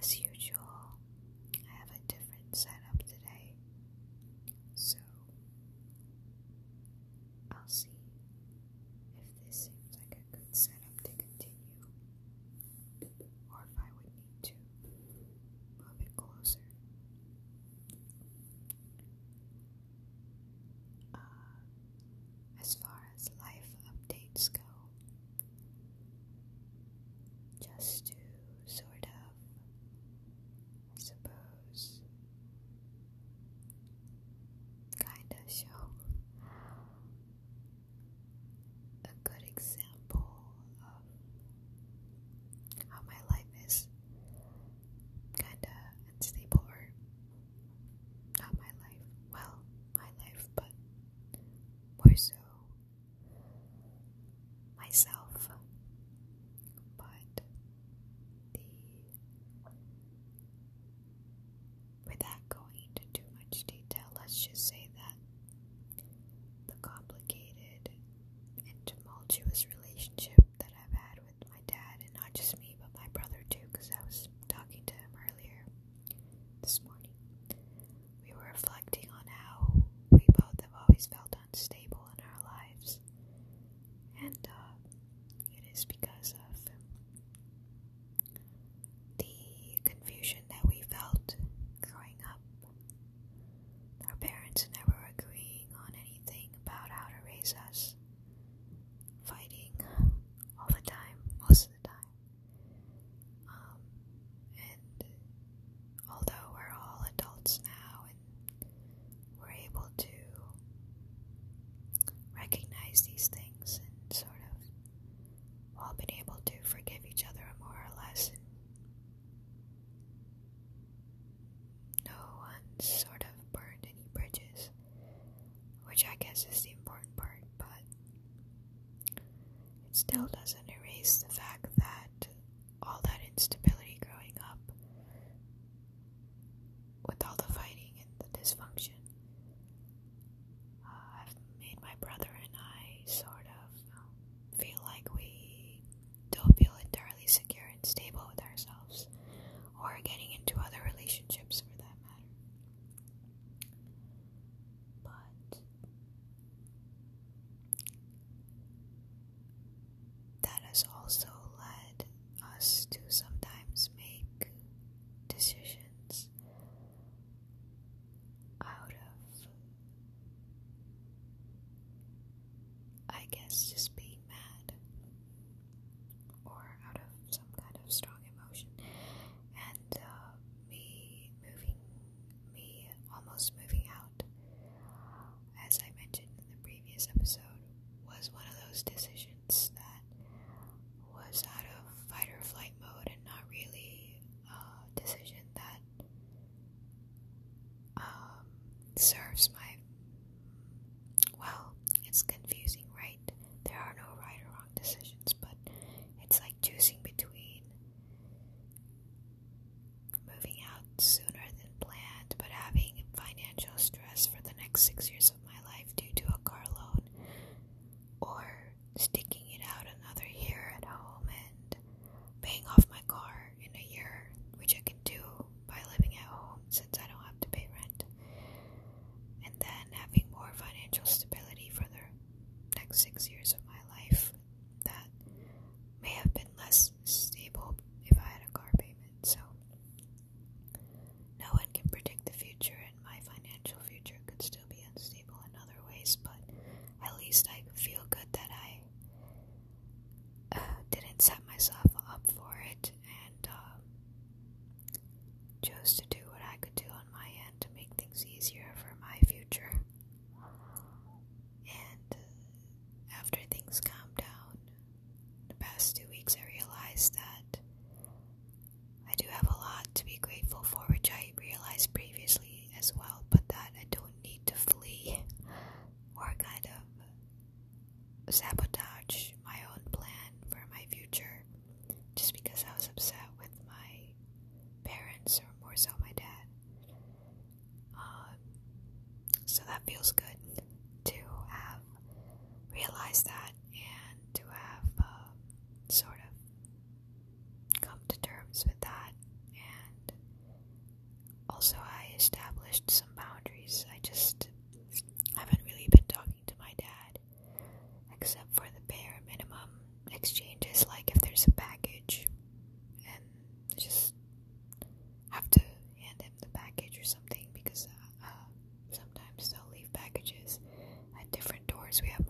bless you. my life. this is the important part, but it still doesn't moving out, as I mentioned in the previous episode, was one of those decisions Sabotage. we have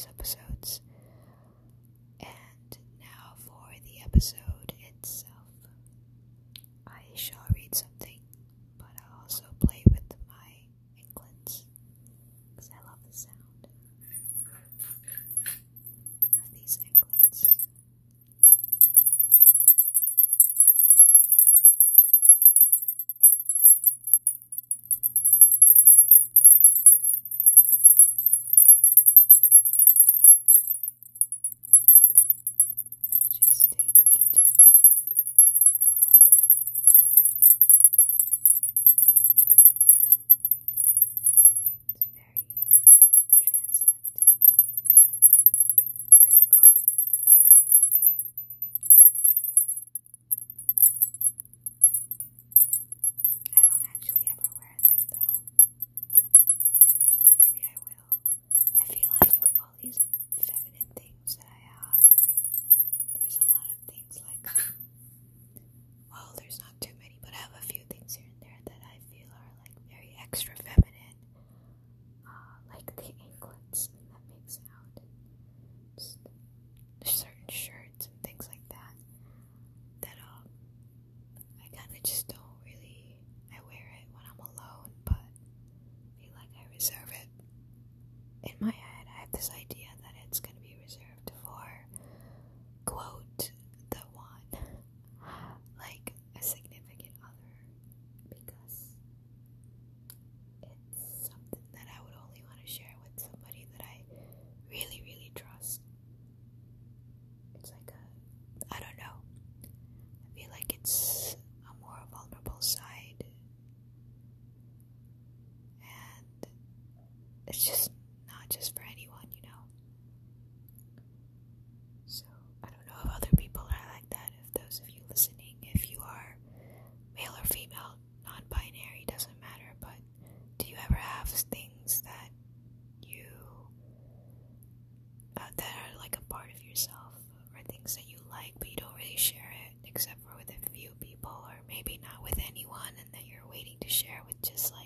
today's episode. just don't just like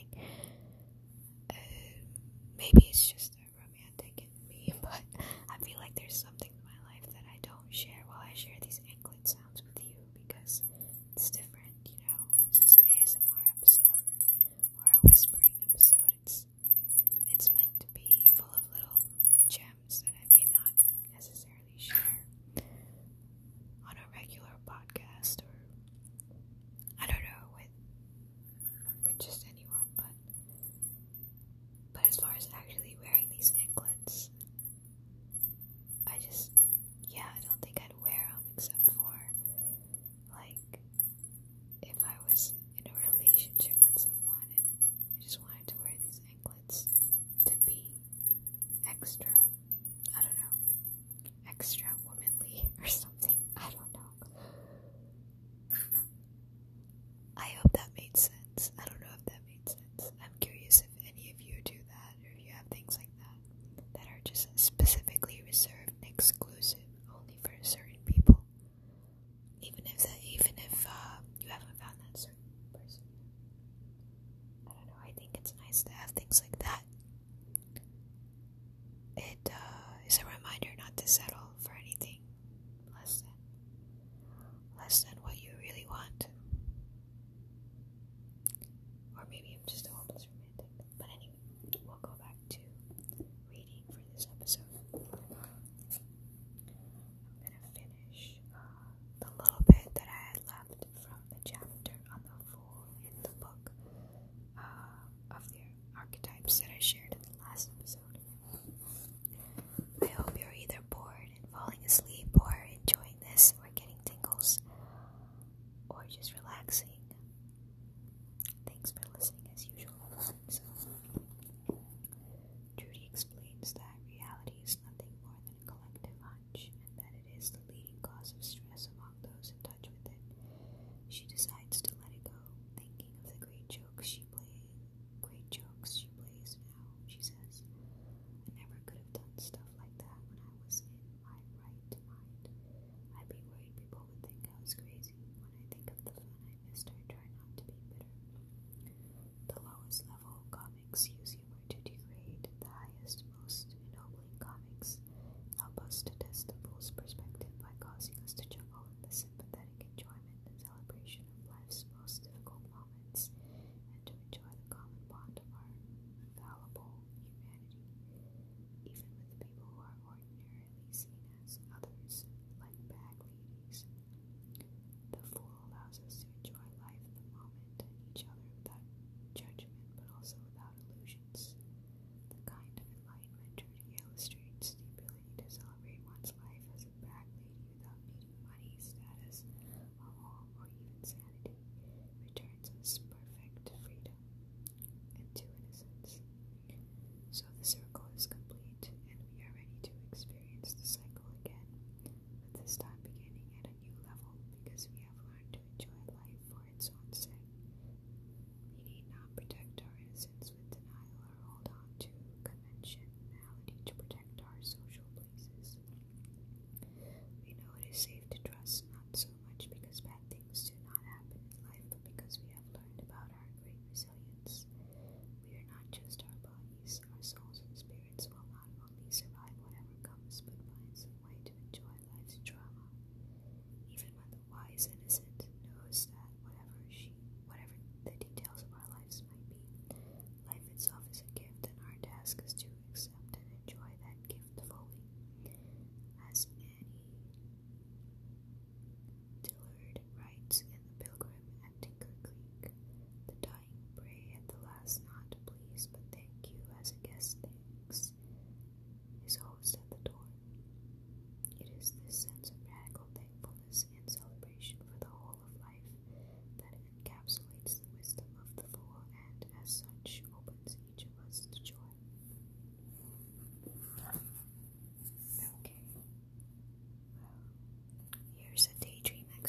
relationship.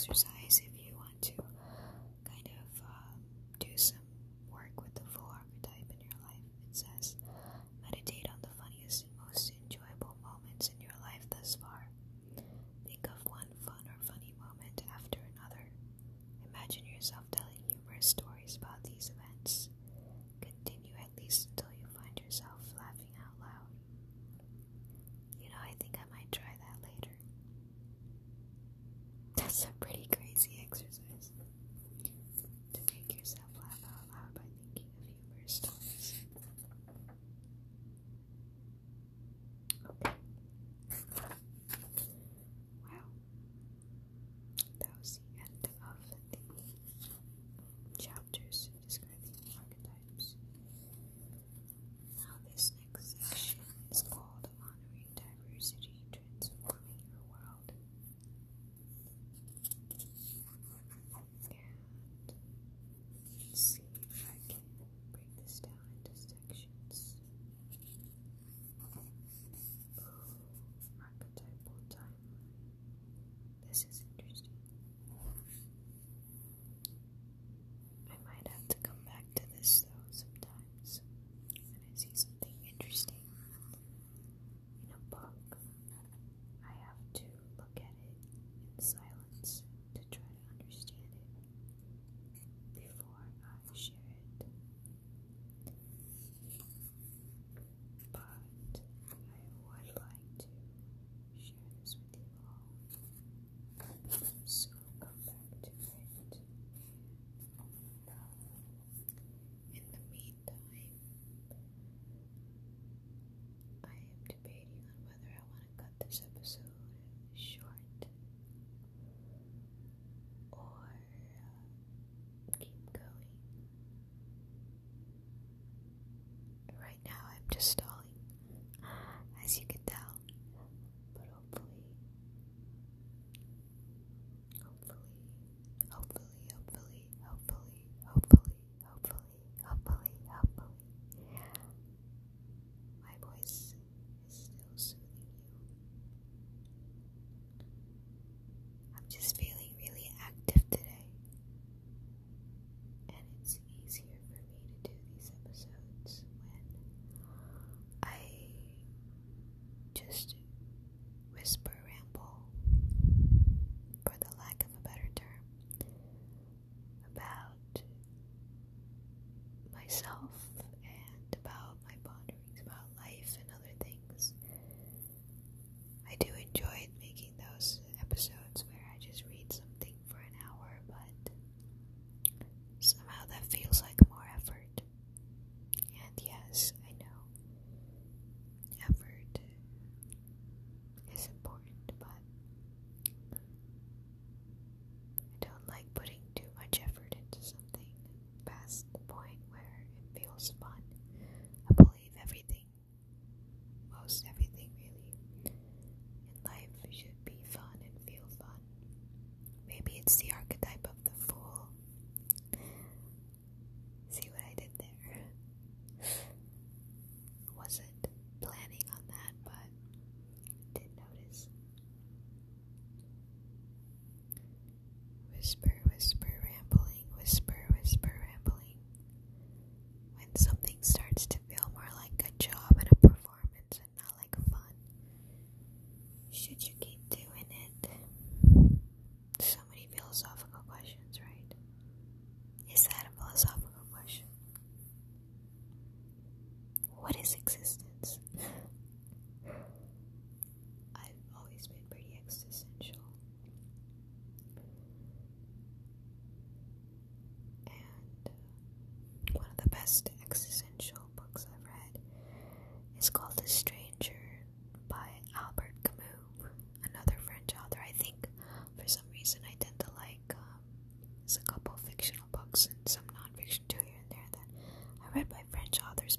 exercise. this is whisper a couple fictional books and some nonfiction too here and there that I read by French authors,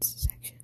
section.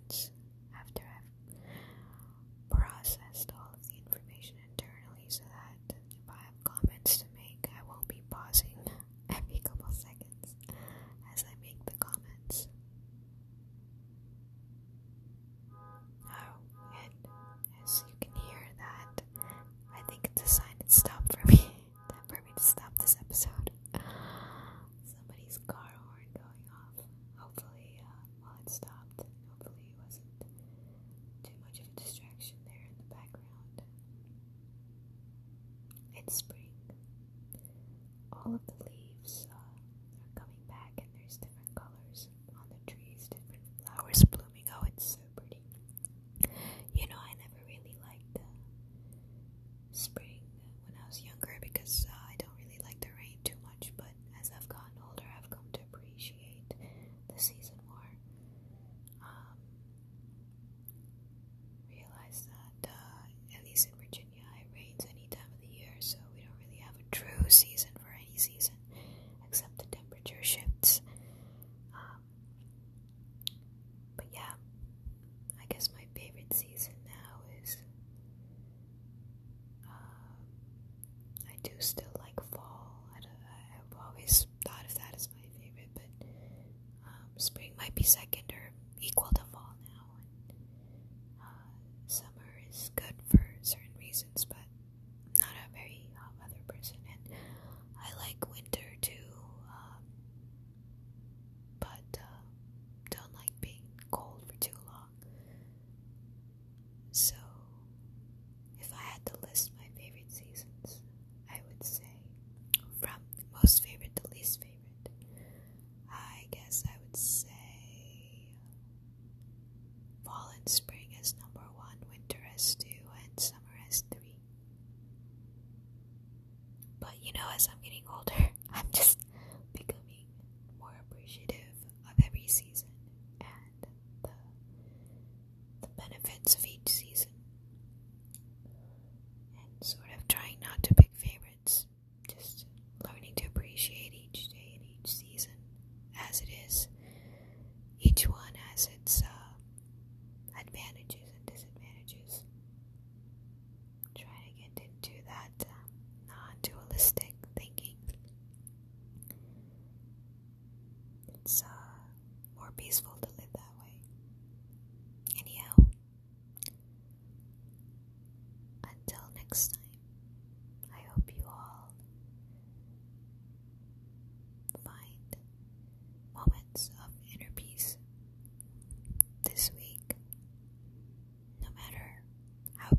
spray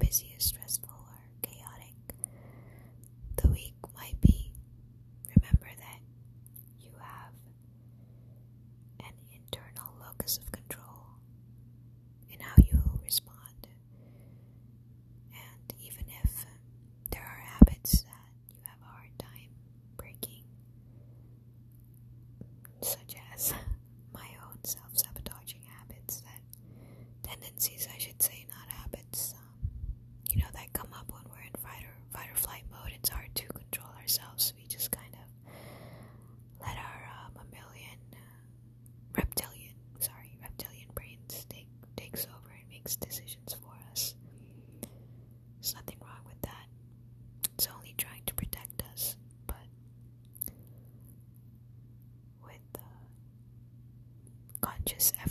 busiest, stressful Seven.